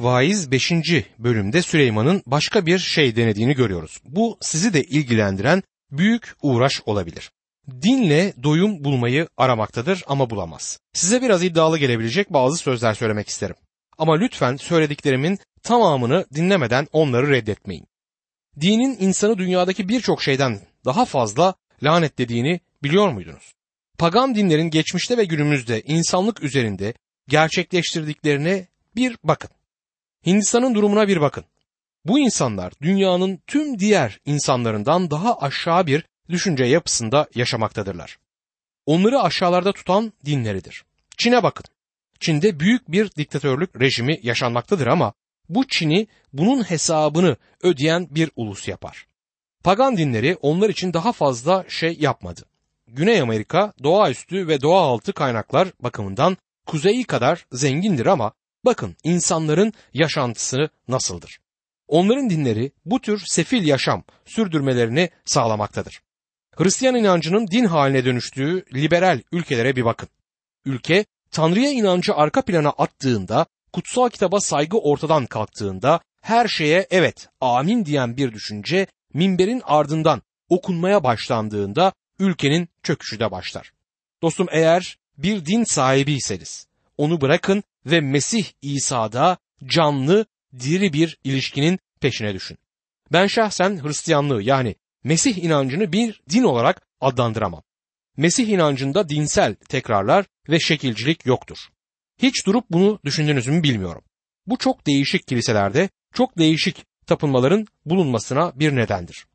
Vaiz 5. bölümde Süleyman'ın başka bir şey denediğini görüyoruz. Bu sizi de ilgilendiren büyük uğraş olabilir. Dinle doyum bulmayı aramaktadır ama bulamaz. Size biraz iddialı gelebilecek bazı sözler söylemek isterim. Ama lütfen söylediklerimin tamamını dinlemeden onları reddetmeyin. Dinin insanı dünyadaki birçok şeyden daha fazla lanetlediğini biliyor muydunuz? Pagan dinlerin geçmişte ve günümüzde insanlık üzerinde gerçekleştirdiklerine bir bakın. Hindistan'ın durumuna bir bakın. Bu insanlar dünyanın tüm diğer insanlarından daha aşağı bir düşünce yapısında yaşamaktadırlar. Onları aşağılarda tutan dinleridir. Çin'e bakın. Çin'de büyük bir diktatörlük rejimi yaşanmaktadır ama bu Çin'i bunun hesabını ödeyen bir ulus yapar. Pagan dinleri onlar için daha fazla şey yapmadı. Güney Amerika doğaüstü ve doğaaltı kaynaklar bakımından kuzeyi kadar zengindir ama bakın insanların yaşantısı nasıldır. Onların dinleri bu tür sefil yaşam sürdürmelerini sağlamaktadır. Hristiyan inancının din haline dönüştüğü liberal ülkelere bir bakın. Ülke Tanrı'ya inancı arka plana attığında, kutsal kitaba saygı ortadan kalktığında, her şeye evet, amin diyen bir düşünce minberin ardından okunmaya başlandığında ülkenin çöküşü de başlar. Dostum eğer bir din sahibiyseniz onu bırakın ve Mesih İsa'da canlı, diri bir ilişkinin peşine düşün. Ben şahsen Hristiyanlığı yani Mesih inancını bir din olarak adlandıramam. Mesih inancında dinsel tekrarlar ve şekilcilik yoktur. Hiç durup bunu düşündünüz mü bilmiyorum. Bu çok değişik kiliselerde çok değişik tapınmaların bulunmasına bir nedendir.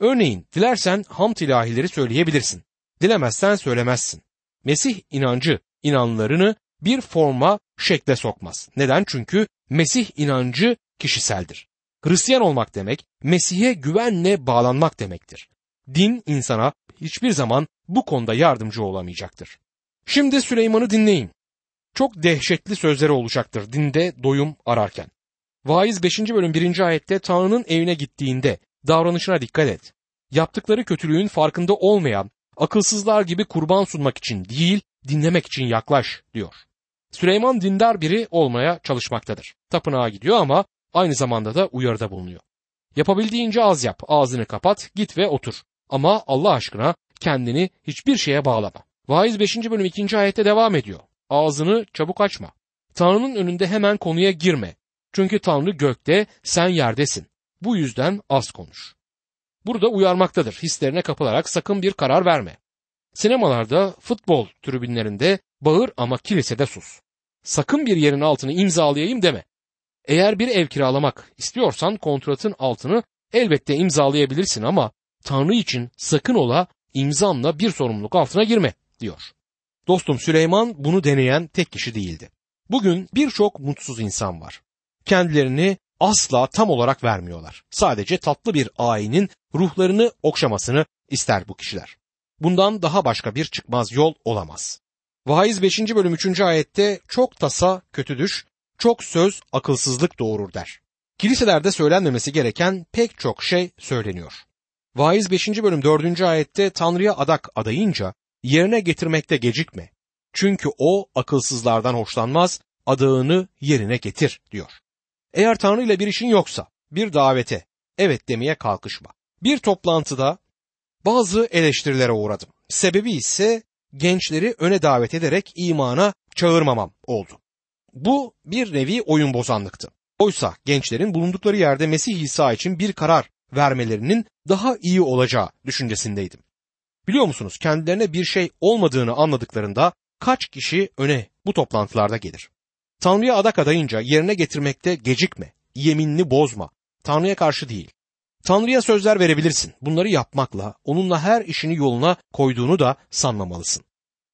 Örneğin dilersen hamd ilahileri söyleyebilirsin. Dilemezsen söylemezsin. Mesih inancı inanlarını bir forma şekle sokmaz. Neden? Çünkü Mesih inancı kişiseldir. Hristiyan olmak demek Mesih'e güvenle bağlanmak demektir. Din insana hiçbir zaman bu konuda yardımcı olamayacaktır. Şimdi Süleyman'ı dinleyin. Çok dehşetli sözleri olacaktır dinde doyum ararken. Vaiz 5. bölüm 1. ayette Tanrı'nın evine gittiğinde davranışına dikkat et. Yaptıkları kötülüğün farkında olmayan akılsızlar gibi kurban sunmak için değil dinlemek için yaklaş diyor. Süleyman dindar biri olmaya çalışmaktadır. Tapınağa gidiyor ama aynı zamanda da uyarıda bulunuyor. Yapabildiğince az yap, ağzını kapat, git ve otur. Ama Allah aşkına kendini hiçbir şeye bağlama. Vaiz 5. bölüm 2. ayette devam ediyor. Ağzını çabuk açma. Tanrı'nın önünde hemen konuya girme. Çünkü Tanrı gökte, sen yerdesin. Bu yüzden az konuş. Burada uyarmaktadır. Hislerine kapılarak sakın bir karar verme. Sinemalarda, futbol tribünlerinde bağır ama kilisede sus. Sakın bir yerin altını imzalayayım deme. Eğer bir ev kiralamak istiyorsan kontratın altını elbette imzalayabilirsin ama Tanrı için sakın ola imzanla bir sorumluluk altına girme diyor. Dostum Süleyman bunu deneyen tek kişi değildi. Bugün birçok mutsuz insan var. Kendilerini asla tam olarak vermiyorlar. Sadece tatlı bir ayinin ruhlarını okşamasını ister bu kişiler. Bundan daha başka bir çıkmaz yol olamaz. Vaiz 5. bölüm 3. ayette çok tasa kötü düş, çok söz akılsızlık doğurur der. Kiliselerde söylenmemesi gereken pek çok şey söyleniyor. Vaiz 5. bölüm 4. ayette Tanrı'ya adak adayınca yerine getirmekte gecikme. Çünkü o akılsızlardan hoşlanmaz, adağını yerine getir diyor. Eğer Tanrı ile bir işin yoksa bir davete evet demeye kalkışma. Bir toplantıda bazı eleştirilere uğradım. Sebebi ise gençleri öne davet ederek imana çağırmamam oldu. Bu bir nevi oyun bozanlıktı. Oysa gençlerin bulundukları yerde Mesih İsa için bir karar vermelerinin daha iyi olacağı düşüncesindeydim. Biliyor musunuz kendilerine bir şey olmadığını anladıklarında kaç kişi öne bu toplantılarda gelir? Tanrı'ya adak adayınca yerine getirmekte gecikme, yeminini bozma. Tanrı'ya karşı değil. Tanrı'ya sözler verebilirsin. Bunları yapmakla, onunla her işini yoluna koyduğunu da sanmamalısın.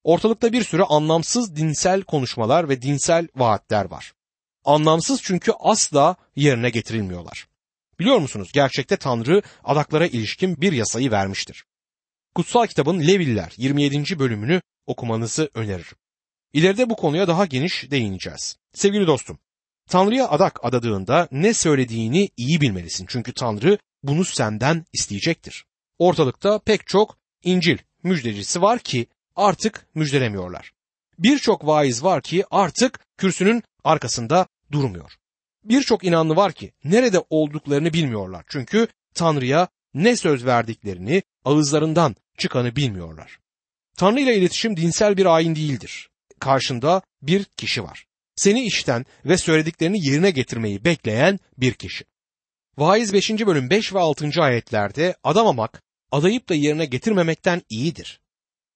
Ortalıkta bir sürü anlamsız dinsel konuşmalar ve dinsel vaatler var. Anlamsız çünkü asla yerine getirilmiyorlar. Biliyor musunuz gerçekte Tanrı adaklara ilişkin bir yasayı vermiştir. Kutsal kitabın Leviller 27. bölümünü okumanızı öneririm. İleride bu konuya daha geniş değineceğiz. Sevgili dostum, Tanrı'ya adak adadığında ne söylediğini iyi bilmelisin. Çünkü Tanrı bunu senden isteyecektir. Ortalıkta pek çok İncil müjdecisi var ki artık müjdelemiyorlar. Birçok vaiz var ki artık kürsünün arkasında durmuyor. Birçok inanlı var ki nerede olduklarını bilmiyorlar. Çünkü Tanrı'ya ne söz verdiklerini ağızlarından çıkanı bilmiyorlar. Tanrı ile iletişim dinsel bir ayin değildir. Karşında bir kişi var. Seni işten ve söylediklerini yerine getirmeyi bekleyen bir kişi. Vaiz 5. bölüm 5 ve 6. ayetlerde adamamak, adayıp da yerine getirmemekten iyidir.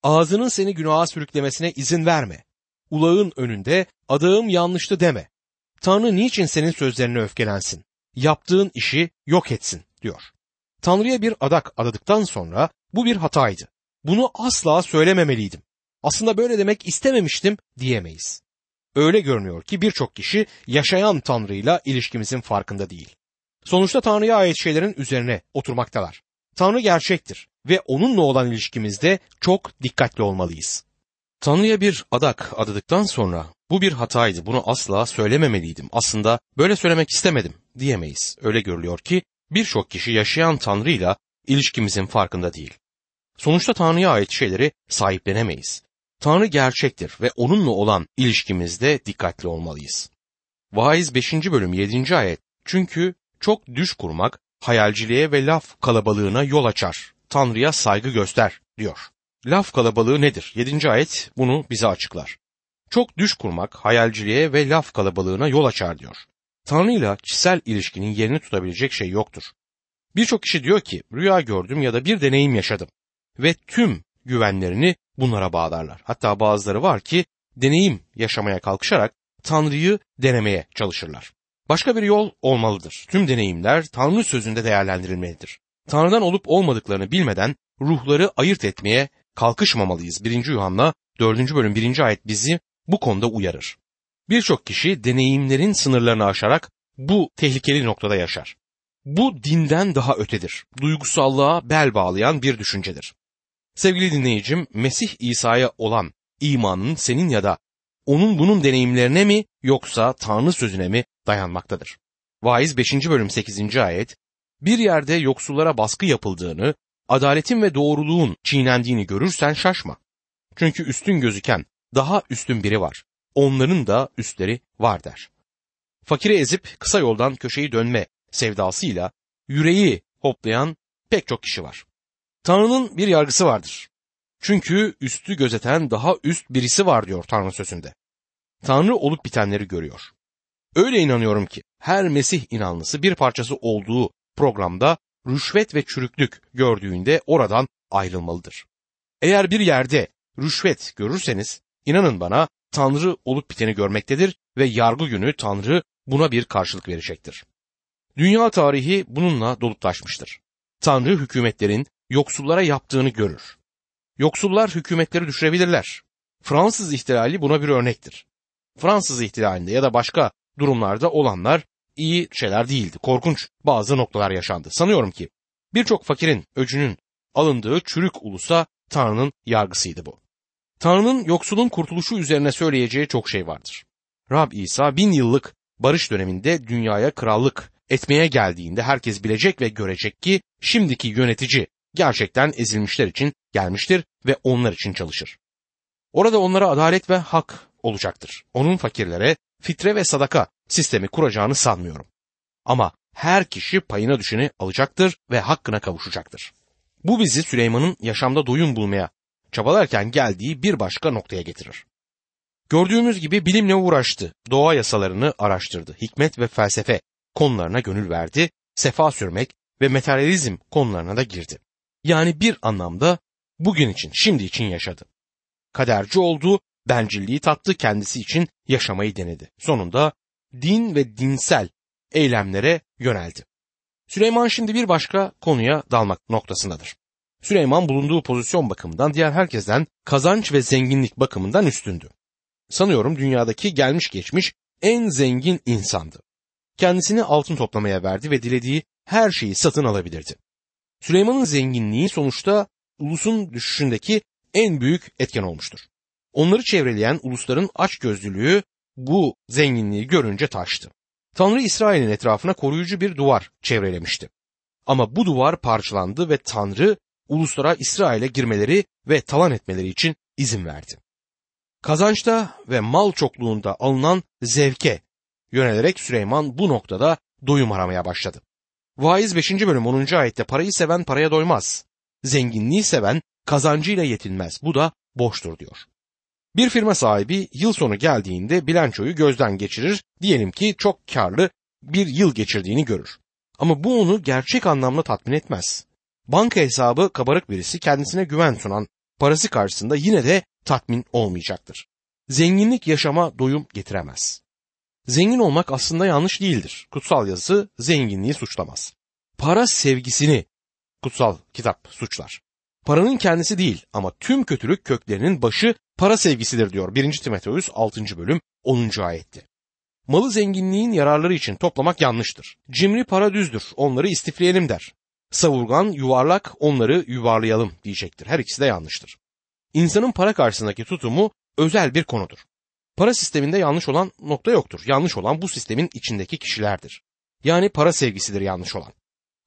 Ağzının seni günaha sürüklemesine izin verme. Ulağın önünde adağım yanlıştı deme. Tanrı niçin senin sözlerine öfkelensin? Yaptığın işi yok etsin diyor. Tanrı'ya bir adak adadıktan sonra bu bir hataydı. Bunu asla söylememeliydim. Aslında böyle demek istememiştim diyemeyiz. Öyle görünüyor ki birçok kişi yaşayan Tanrı'yla ilişkimizin farkında değil. Sonuçta Tanrı'ya ait şeylerin üzerine oturmaktalar. Tanrı gerçektir ve onunla olan ilişkimizde çok dikkatli olmalıyız. Tanrı'ya bir adak adadıktan sonra bu bir hataydı bunu asla söylememeliydim aslında böyle söylemek istemedim diyemeyiz. Öyle görülüyor ki birçok kişi yaşayan Tanrı'yla ilişkimizin farkında değil. Sonuçta Tanrı'ya ait şeyleri sahiplenemeyiz. Tanrı gerçektir ve onunla olan ilişkimizde dikkatli olmalıyız. Vaiz 5. bölüm 7. ayet çünkü çok düş kurmak hayalciliğe ve laf kalabalığına yol açar. Tanrı'ya saygı göster diyor. Laf kalabalığı nedir? 7. ayet bunu bize açıklar. Çok düş kurmak hayalciliğe ve laf kalabalığına yol açar diyor. Tanrı ile kişisel ilişkinin yerini tutabilecek şey yoktur. Birçok kişi diyor ki rüya gördüm ya da bir deneyim yaşadım ve tüm güvenlerini bunlara bağlarlar. Hatta bazıları var ki deneyim yaşamaya kalkışarak Tanrı'yı denemeye çalışırlar. Başka bir yol olmalıdır. Tüm deneyimler Tanrı sözünde değerlendirilmelidir. Tanrı'dan olup olmadıklarını bilmeden ruhları ayırt etmeye kalkışmamalıyız. 1. Yuhanna 4. bölüm 1. ayet bizi bu konuda uyarır. Birçok kişi deneyimlerin sınırlarını aşarak bu tehlikeli noktada yaşar. Bu dinden daha ötedir. Duygusallığa bel bağlayan bir düşüncedir. Sevgili dinleyicim, Mesih İsa'ya olan imanın senin ya da onun bunun deneyimlerine mi yoksa Tanrı sözüne mi dayanmaktadır? Vaiz 5. bölüm 8. ayet, bir yerde yoksullara baskı yapıldığını, adaletin ve doğruluğun çiğnendiğini görürsen şaşma. Çünkü üstün gözüken daha üstün biri var. Onların da üstleri var der. Fakiri ezip kısa yoldan köşeyi dönme sevdasıyla yüreği hoplayan pek çok kişi var. Tanrı'nın bir yargısı vardır. Çünkü üstü gözeten daha üst birisi var diyor Tanrı sözünde. Tanrı olup bitenleri görüyor. Öyle inanıyorum ki her Mesih inanlısı bir parçası olduğu programda rüşvet ve çürüklük gördüğünde oradan ayrılmalıdır. Eğer bir yerde rüşvet görürseniz inanın bana Tanrı olup biteni görmektedir ve yargı günü Tanrı buna bir karşılık verecektir. Dünya tarihi bununla dolup taşmıştır. Tanrı hükümetlerin yoksullara yaptığını görür. Yoksullar hükümetleri düşürebilirler. Fransız ihtilali buna bir örnektir. Fransız ihtilalinde ya da başka durumlarda olanlar iyi şeyler değildi. Korkunç bazı noktalar yaşandı. Sanıyorum ki birçok fakirin öcünün alındığı çürük ulusa Tanrı'nın yargısıydı bu. Tanrı'nın yoksulun kurtuluşu üzerine söyleyeceği çok şey vardır. Rab İsa bin yıllık barış döneminde dünyaya krallık etmeye geldiğinde herkes bilecek ve görecek ki şimdiki yönetici gerçekten ezilmişler için gelmiştir ve onlar için çalışır. Orada onlara adalet ve hak olacaktır. Onun fakirlere fitre ve sadaka sistemi kuracağını sanmıyorum. Ama her kişi payına düşeni alacaktır ve hakkına kavuşacaktır. Bu bizi Süleyman'ın yaşamda doyum bulmaya çabalarken geldiği bir başka noktaya getirir. Gördüğümüz gibi bilimle uğraştı, doğa yasalarını araştırdı, hikmet ve felsefe konularına gönül verdi, sefa sürmek ve materyalizm konularına da girdi. Yani bir anlamda bugün için, şimdi için yaşadı. Kaderci oldu, bencilliği tattı, kendisi için yaşamayı denedi. Sonunda din ve dinsel eylemlere yöneldi. Süleyman şimdi bir başka konuya dalmak noktasındadır. Süleyman bulunduğu pozisyon bakımından diğer herkesten kazanç ve zenginlik bakımından üstündü. Sanıyorum dünyadaki gelmiş geçmiş en zengin insandı. Kendisini altın toplamaya verdi ve dilediği her şeyi satın alabilirdi. Süleyman'ın zenginliği sonuçta ulusun düşüşündeki en büyük etken olmuştur. Onları çevreleyen ulusların açgözlülüğü bu zenginliği görünce taştı. Tanrı İsrail'in etrafına koruyucu bir duvar çevrelemişti. Ama bu duvar parçalandı ve Tanrı uluslara İsrail'e girmeleri ve talan etmeleri için izin verdi. Kazançta ve mal çokluğunda alınan zevke yönelerek Süleyman bu noktada doyum aramaya başladı. Vaiz 5. bölüm 10. ayette parayı seven paraya doymaz. Zenginliği seven kazancıyla yetinmez. Bu da boştur diyor. Bir firma sahibi yıl sonu geldiğinde bilançoyu gözden geçirir. Diyelim ki çok karlı bir yıl geçirdiğini görür. Ama bu onu gerçek anlamda tatmin etmez. Banka hesabı kabarık birisi kendisine güven sunan parası karşısında yine de tatmin olmayacaktır. Zenginlik yaşama doyum getiremez. Zengin olmak aslında yanlış değildir. Kutsal yazısı zenginliği suçlamaz. Para sevgisini kutsal kitap suçlar. Paranın kendisi değil ama tüm kötülük köklerinin başı para sevgisidir diyor 1. Timoteus 6. bölüm 10. ayette. Malı zenginliğin yararları için toplamak yanlıştır. Cimri para düzdür, onları istifleyelim der. Savurgan, yuvarlak, onları yuvarlayalım diyecektir. Her ikisi de yanlıştır. İnsanın para karşısındaki tutumu özel bir konudur. Para sisteminde yanlış olan nokta yoktur. Yanlış olan bu sistemin içindeki kişilerdir. Yani para sevgisidir yanlış olan.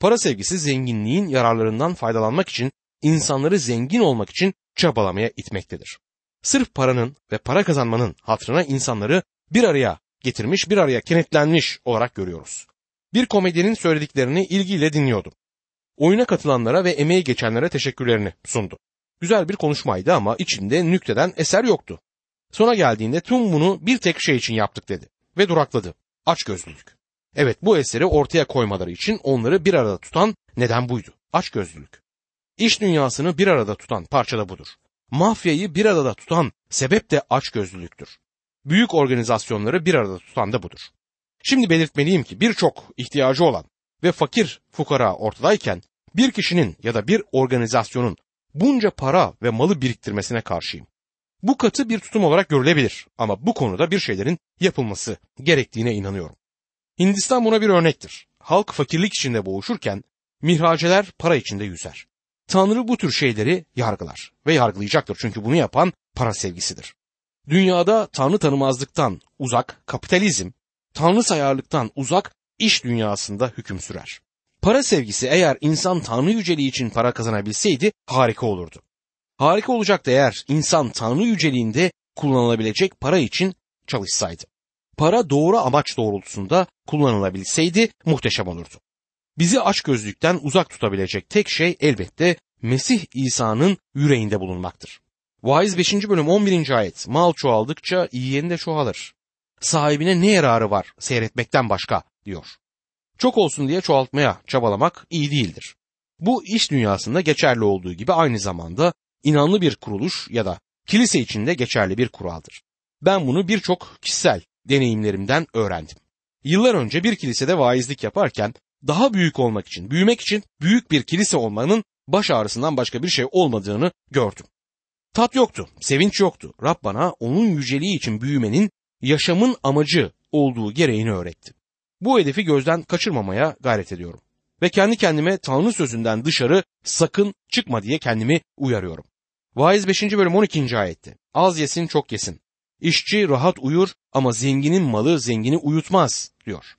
Para sevgisi zenginliğin yararlarından faydalanmak için, insanları zengin olmak için çabalamaya itmektedir. Sırf paranın ve para kazanmanın hatırına insanları bir araya getirmiş, bir araya kenetlenmiş olarak görüyoruz. Bir komedyenin söylediklerini ilgiyle dinliyordum. Oyuna katılanlara ve emeği geçenlere teşekkürlerini sundu. Güzel bir konuşmaydı ama içinde nükteden eser yoktu. Sona geldiğinde tüm bunu bir tek şey için yaptık dedi ve durakladı. Açgözlülük. Evet bu eseri ortaya koymaları için onları bir arada tutan neden buydu. Açgözlülük. İş dünyasını bir arada tutan parça da budur. Mafyayı bir arada tutan sebep de açgözlülüktür. Büyük organizasyonları bir arada tutan da budur. Şimdi belirtmeliyim ki birçok ihtiyacı olan ve fakir fukara ortadayken bir kişinin ya da bir organizasyonun bunca para ve malı biriktirmesine karşıyım. Bu katı bir tutum olarak görülebilir ama bu konuda bir şeylerin yapılması gerektiğine inanıyorum. Hindistan buna bir örnektir. Halk fakirlik içinde boğuşurken mihraceler para içinde yüzer. Tanrı bu tür şeyleri yargılar ve yargılayacaktır çünkü bunu yapan para sevgisidir. Dünyada Tanrı tanımazlıktan uzak kapitalizm, Tanrı sayarlıktan uzak iş dünyasında hüküm sürer. Para sevgisi eğer insan Tanrı yüceliği için para kazanabilseydi harika olurdu. Harika olacaktı eğer insan Tanrı yüceliğinde kullanılabilecek para için çalışsaydı. Para doğru amaç doğrultusunda kullanılabilseydi muhteşem olurdu. Bizi açgözlükten uzak tutabilecek tek şey elbette Mesih İsa'nın yüreğinde bulunmaktır. Vaiz 5. bölüm 11. ayet Mal çoğaldıkça yiyeni de çoğalır. Sahibine ne yararı var seyretmekten başka diyor. Çok olsun diye çoğaltmaya çabalamak iyi değildir. Bu iş dünyasında geçerli olduğu gibi aynı zamanda inanlı bir kuruluş ya da kilise içinde geçerli bir kuraldır. Ben bunu birçok kişisel deneyimlerimden öğrendim. Yıllar önce bir kilisede vaizlik yaparken daha büyük olmak için, büyümek için büyük bir kilise olmanın baş ağrısından başka bir şey olmadığını gördüm. Tat yoktu, sevinç yoktu. Rab bana onun yüceliği için büyümenin yaşamın amacı olduğu gereğini öğretti. Bu hedefi gözden kaçırmamaya gayret ediyorum. Ve kendi kendime Tanrı sözünden dışarı sakın çıkma diye kendimi uyarıyorum. Vaiz 5. bölüm 12. ayette. Az yesin çok yesin. İşçi rahat uyur ama zenginin malı zengini uyutmaz diyor.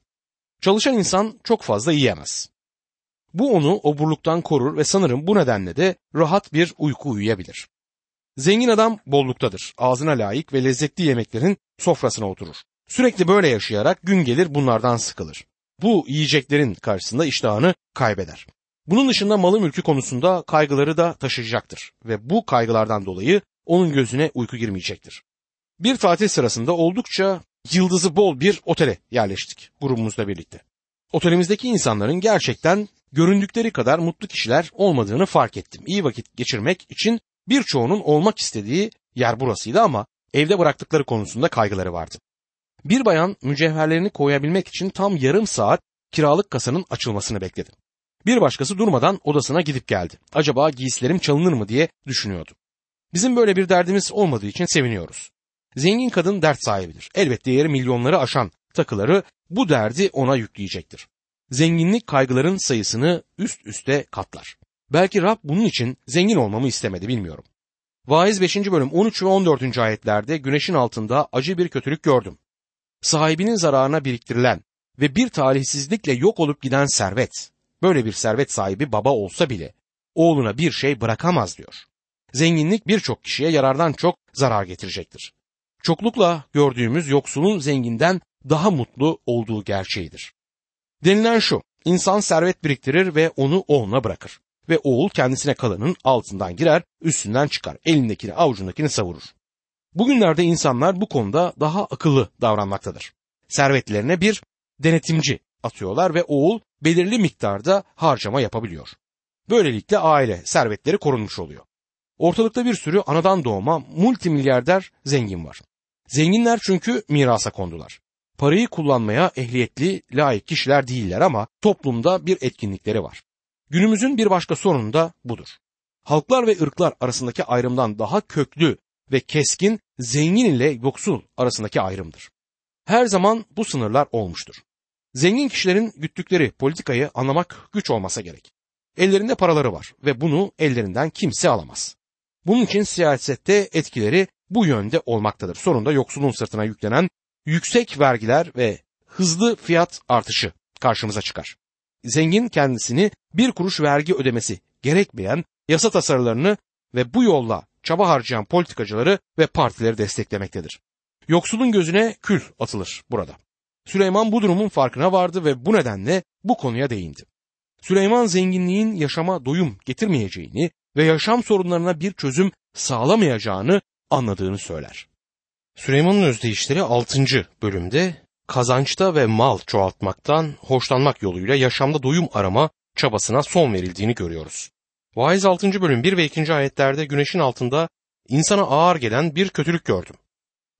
Çalışan insan çok fazla yiyemez. Bu onu oburluktan korur ve sanırım bu nedenle de rahat bir uyku uyuyabilir. Zengin adam bolluktadır. Ağzına layık ve lezzetli yemeklerin sofrasına oturur. Sürekli böyle yaşayarak gün gelir bunlardan sıkılır. Bu yiyeceklerin karşısında iştahını kaybeder. Bunun dışında malı mülkü konusunda kaygıları da taşıyacaktır ve bu kaygılardan dolayı onun gözüne uyku girmeyecektir. Bir tatil sırasında oldukça yıldızı bol bir otele yerleştik grubumuzla birlikte. Otelimizdeki insanların gerçekten göründükleri kadar mutlu kişiler olmadığını fark ettim. İyi vakit geçirmek için birçoğunun olmak istediği yer burasıydı ama evde bıraktıkları konusunda kaygıları vardı. Bir bayan mücevherlerini koyabilmek için tam yarım saat kiralık kasanın açılmasını bekledi. Bir başkası durmadan odasına gidip geldi. Acaba giysilerim çalınır mı diye düşünüyordu. Bizim böyle bir derdimiz olmadığı için seviniyoruz. Zengin kadın dert sahibidir. Elbette değeri milyonları aşan takıları bu derdi ona yükleyecektir. Zenginlik kaygıların sayısını üst üste katlar. Belki Rab bunun için zengin olmamı istemedi bilmiyorum. Vaiz 5. bölüm 13 ve 14. ayetlerde güneşin altında acı bir kötülük gördüm. Sahibinin zararına biriktirilen ve bir talihsizlikle yok olup giden servet, böyle bir servet sahibi baba olsa bile oğluna bir şey bırakamaz diyor. Zenginlik birçok kişiye yarardan çok zarar getirecektir. Çoklukla gördüğümüz yoksulun zenginden daha mutlu olduğu gerçeğidir. Denilen şu, insan servet biriktirir ve onu oğluna bırakır. Ve oğul kendisine kalanın altından girer, üstünden çıkar, elindekini avucundakini savurur. Bugünlerde insanlar bu konuda daha akıllı davranmaktadır. Servetlerine bir denetimci atıyorlar ve oğul belirli miktarda harcama yapabiliyor. Böylelikle aile servetleri korunmuş oluyor. Ortalıkta bir sürü anadan doğma multimilyarder zengin var. Zenginler çünkü mirasa kondular. Parayı kullanmaya ehliyetli, layık kişiler değiller ama toplumda bir etkinlikleri var. Günümüzün bir başka sorunu da budur. Halklar ve ırklar arasındaki ayrımdan daha köklü ve keskin zengin ile yoksul arasındaki ayrımdır. Her zaman bu sınırlar olmuştur. Zengin kişilerin güttükleri politikayı anlamak güç olmasa gerek. Ellerinde paraları var ve bunu ellerinden kimse alamaz. Bunun için siyasette etkileri bu yönde olmaktadır. Sonunda yoksulun sırtına yüklenen yüksek vergiler ve hızlı fiyat artışı karşımıza çıkar. Zengin kendisini bir kuruş vergi ödemesi gerekmeyen yasa tasarılarını ve bu yolla çaba harcayan politikacıları ve partileri desteklemektedir. Yoksulun gözüne kül atılır burada. Süleyman bu durumun farkına vardı ve bu nedenle bu konuya değindi. Süleyman zenginliğin yaşama doyum getirmeyeceğini ve yaşam sorunlarına bir çözüm sağlamayacağını anladığını söyler. Süleyman'ın özdeyişleri 6. bölümde kazançta ve mal çoğaltmaktan hoşlanmak yoluyla yaşamda doyum arama çabasına son verildiğini görüyoruz. Vaiz 6. bölüm 1 ve 2. ayetlerde güneşin altında insana ağır gelen bir kötülük gördüm.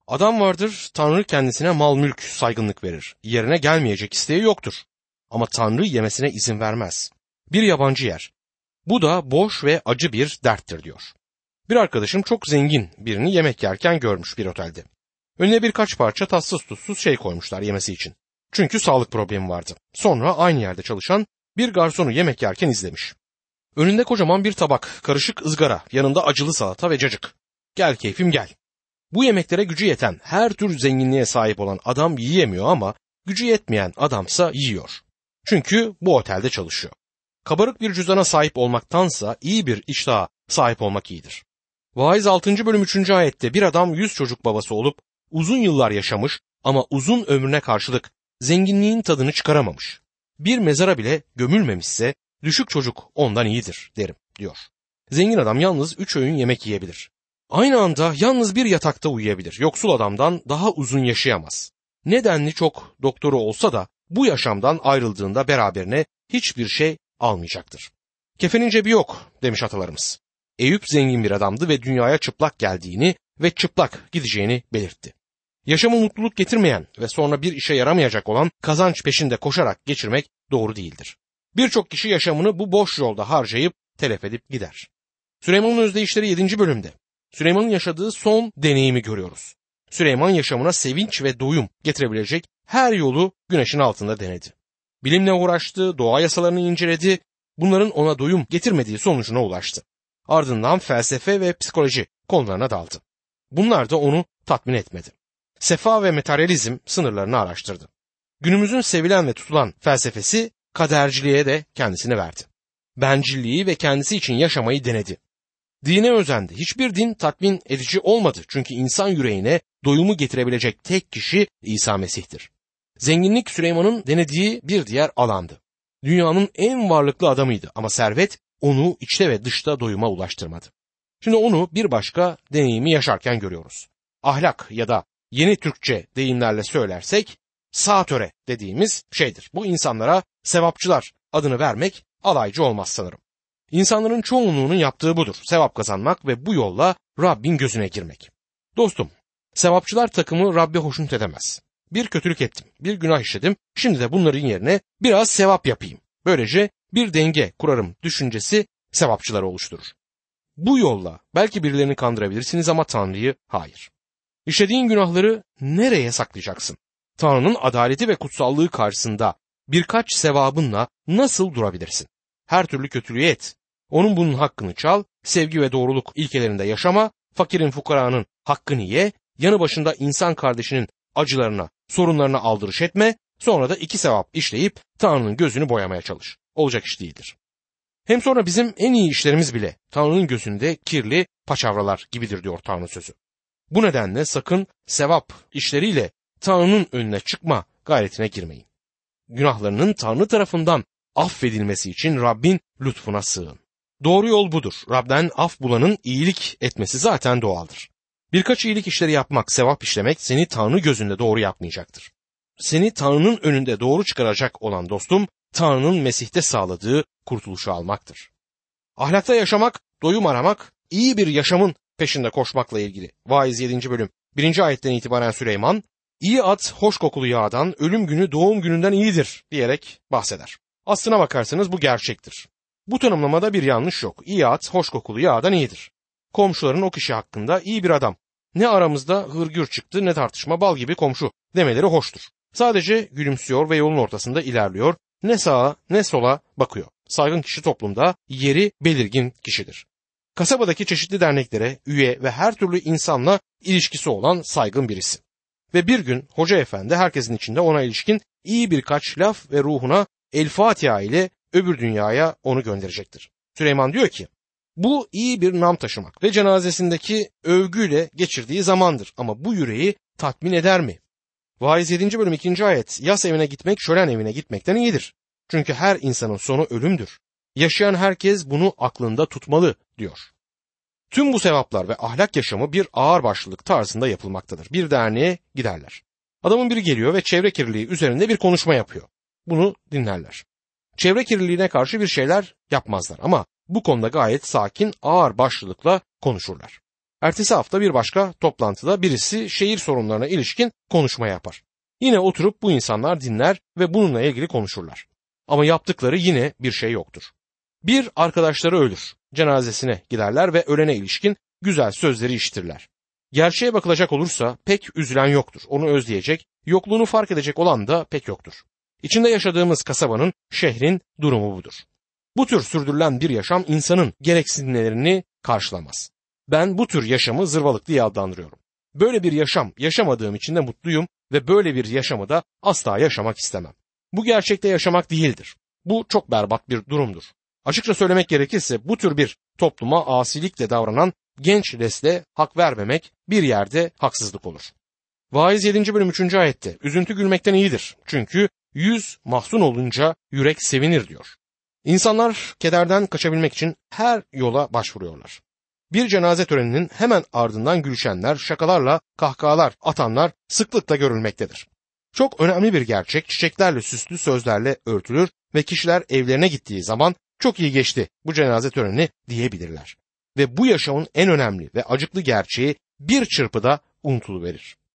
Adam vardır, Tanrı kendisine mal mülk saygınlık verir. Yerine gelmeyecek isteği yoktur. Ama Tanrı yemesine izin vermez. Bir yabancı yer. Bu da boş ve acı bir derttir diyor. Bir arkadaşım çok zengin birini yemek yerken görmüş bir otelde. Önüne birkaç parça tatsız tutsuz şey koymuşlar yemesi için. Çünkü sağlık problemi vardı. Sonra aynı yerde çalışan bir garsonu yemek yerken izlemiş. Önünde kocaman bir tabak, karışık ızgara, yanında acılı salata ve cacık. Gel keyfim gel. Bu yemeklere gücü yeten, her tür zenginliğe sahip olan adam yiyemiyor ama gücü yetmeyen adamsa yiyor. Çünkü bu otelde çalışıyor. Kabarık bir cüzdana sahip olmaktansa iyi bir iştaha sahip olmak iyidir. Vaiz 6. bölüm 3. ayette bir adam yüz çocuk babası olup uzun yıllar yaşamış ama uzun ömrüne karşılık zenginliğin tadını çıkaramamış. Bir mezara bile gömülmemişse düşük çocuk ondan iyidir derim diyor. Zengin adam yalnız üç öğün yemek yiyebilir. Aynı anda yalnız bir yatakta uyuyabilir. Yoksul adamdan daha uzun yaşayamaz. Nedenli çok doktoru olsa da bu yaşamdan ayrıldığında beraberine hiçbir şey almayacaktır. Kefenin cebi yok demiş atalarımız. Eyüp zengin bir adamdı ve dünyaya çıplak geldiğini ve çıplak gideceğini belirtti. Yaşamı mutluluk getirmeyen ve sonra bir işe yaramayacak olan kazanç peşinde koşarak geçirmek doğru değildir. Birçok kişi yaşamını bu boş yolda harcayıp telef edip gider. Süleyman'ın özdeyişleri 7. bölümde Süleyman'ın yaşadığı son deneyimi görüyoruz. Süleyman yaşamına sevinç ve doyum getirebilecek her yolu güneşin altında denedi. Bilimle uğraştı, doğa yasalarını inceledi, bunların ona doyum getirmediği sonucuna ulaştı. Ardından felsefe ve psikoloji konularına daldı. Bunlar da onu tatmin etmedi. Sefa ve materyalizm sınırlarını araştırdı. Günümüzün sevilen ve tutulan felsefesi kaderciliğe de kendisini verdi. Bencilliği ve kendisi için yaşamayı denedi. Dine özendi. Hiçbir din tatmin edici olmadı. Çünkü insan yüreğine doyumu getirebilecek tek kişi İsa Mesih'tir. Zenginlik Süleyman'ın denediği bir diğer alandı. Dünyanın en varlıklı adamıydı ama servet onu içte ve dışta doyuma ulaştırmadı. Şimdi onu bir başka deneyimi yaşarken görüyoruz. Ahlak ya da yeni Türkçe deyimlerle söylersek sağ töre dediğimiz şeydir. Bu insanlara sevapçılar adını vermek alaycı olmaz sanırım. İnsanların çoğunluğunun yaptığı budur. Sevap kazanmak ve bu yolla Rabbin gözüne girmek. Dostum, sevapçılar takımı Rabbe hoşnut edemez. Bir kötülük ettim, bir günah işledim, şimdi de bunların yerine biraz sevap yapayım. Böylece bir denge kurarım düşüncesi sevapçıları oluşturur. Bu yolla belki birilerini kandırabilirsiniz ama Tanrı'yı hayır. İşlediğin günahları nereye saklayacaksın? Tanrı'nın adaleti ve kutsallığı karşısında birkaç sevabınla nasıl durabilirsin? Her türlü kötülüğü et. Onun bunun hakkını çal, sevgi ve doğruluk ilkelerinde yaşama, fakirin fukaranın hakkını ye, yanı başında insan kardeşinin acılarına, sorunlarına aldırış etme, sonra da iki sevap işleyip Tanrı'nın gözünü boyamaya çalış. Olacak iş değildir. Hem sonra bizim en iyi işlerimiz bile Tanrı'nın gözünde kirli paçavralar gibidir diyor Tanrı sözü. Bu nedenle sakın sevap işleriyle Tanrı'nın önüne çıkma gayretine girmeyin. Günahlarının Tanrı tarafından affedilmesi için Rabbin lütfuna sığın. Doğru yol budur. Rab'den af bulanın iyilik etmesi zaten doğaldır. Birkaç iyilik işleri yapmak, sevap işlemek seni Tanrı gözünde doğru yapmayacaktır. Seni Tanrı'nın önünde doğru çıkaracak olan dostum, Tanrı'nın Mesih'te sağladığı kurtuluşu almaktır. Ahlakta yaşamak, doyum aramak, iyi bir yaşamın peşinde koşmakla ilgili. Vaiz 7. bölüm 1. ayetten itibaren Süleyman, iyi at hoş kokulu yağdan, ölüm günü doğum gününden iyidir diyerek bahseder. Aslına bakarsanız bu gerçektir. Bu tanımlamada bir yanlış yok. İyi at hoş kokulu yağdan iyidir. Komşuların o kişi hakkında iyi bir adam. Ne aramızda hırgür çıktı ne tartışma bal gibi komşu demeleri hoştur. Sadece gülümsüyor ve yolun ortasında ilerliyor. Ne sağa ne sola bakıyor. Saygın kişi toplumda yeri belirgin kişidir. Kasabadaki çeşitli derneklere üye ve her türlü insanla ilişkisi olan saygın birisi. Ve bir gün hoca efendi herkesin içinde ona ilişkin iyi birkaç laf ve ruhuna El Fatiha ile öbür dünyaya onu gönderecektir. Süleyman diyor ki bu iyi bir nam taşımak ve cenazesindeki övgüyle geçirdiği zamandır ama bu yüreği tatmin eder mi? Vaiz 7. bölüm 2. ayet yas evine gitmek şölen evine gitmekten iyidir. Çünkü her insanın sonu ölümdür. Yaşayan herkes bunu aklında tutmalı diyor. Tüm bu sevaplar ve ahlak yaşamı bir ağır başlılık tarzında yapılmaktadır. Bir derneğe giderler. Adamın biri geliyor ve çevre kirliliği üzerinde bir konuşma yapıyor. Bunu dinlerler. Çevre kirliliğine karşı bir şeyler yapmazlar ama bu konuda gayet sakin, ağır başlılıkla konuşurlar. Ertesi hafta bir başka toplantıda birisi şehir sorunlarına ilişkin konuşma yapar. Yine oturup bu insanlar dinler ve bununla ilgili konuşurlar. Ama yaptıkları yine bir şey yoktur. Bir arkadaşları ölür. Cenazesine giderler ve ölene ilişkin güzel sözleri işitirler. Gerçeğe bakılacak olursa pek üzülen yoktur. Onu özleyecek, yokluğunu fark edecek olan da pek yoktur. İçinde yaşadığımız kasabanın, şehrin durumu budur. Bu tür sürdürülen bir yaşam insanın gereksinimlerini karşılamaz. Ben bu tür yaşamı zırvalık diye adlandırıyorum. Böyle bir yaşam yaşamadığım için de mutluyum ve böyle bir yaşamı da asla yaşamak istemem. Bu gerçekte yaşamak değildir. Bu çok berbat bir durumdur. Açıkça söylemek gerekirse bu tür bir topluma asilikle davranan genç nesle hak vermemek bir yerde haksızlık olur. Vaiz 7. bölüm 3. ayette üzüntü gülmekten iyidir. Çünkü yüz mahzun olunca yürek sevinir diyor. İnsanlar kederden kaçabilmek için her yola başvuruyorlar. Bir cenaze töreninin hemen ardından gülüşenler, şakalarla kahkahalar atanlar sıklıkla görülmektedir. Çok önemli bir gerçek çiçeklerle süslü sözlerle örtülür ve kişiler evlerine gittiği zaman çok iyi geçti bu cenaze töreni diyebilirler. Ve bu yaşamın en önemli ve acıklı gerçeği bir çırpıda unutuluverir.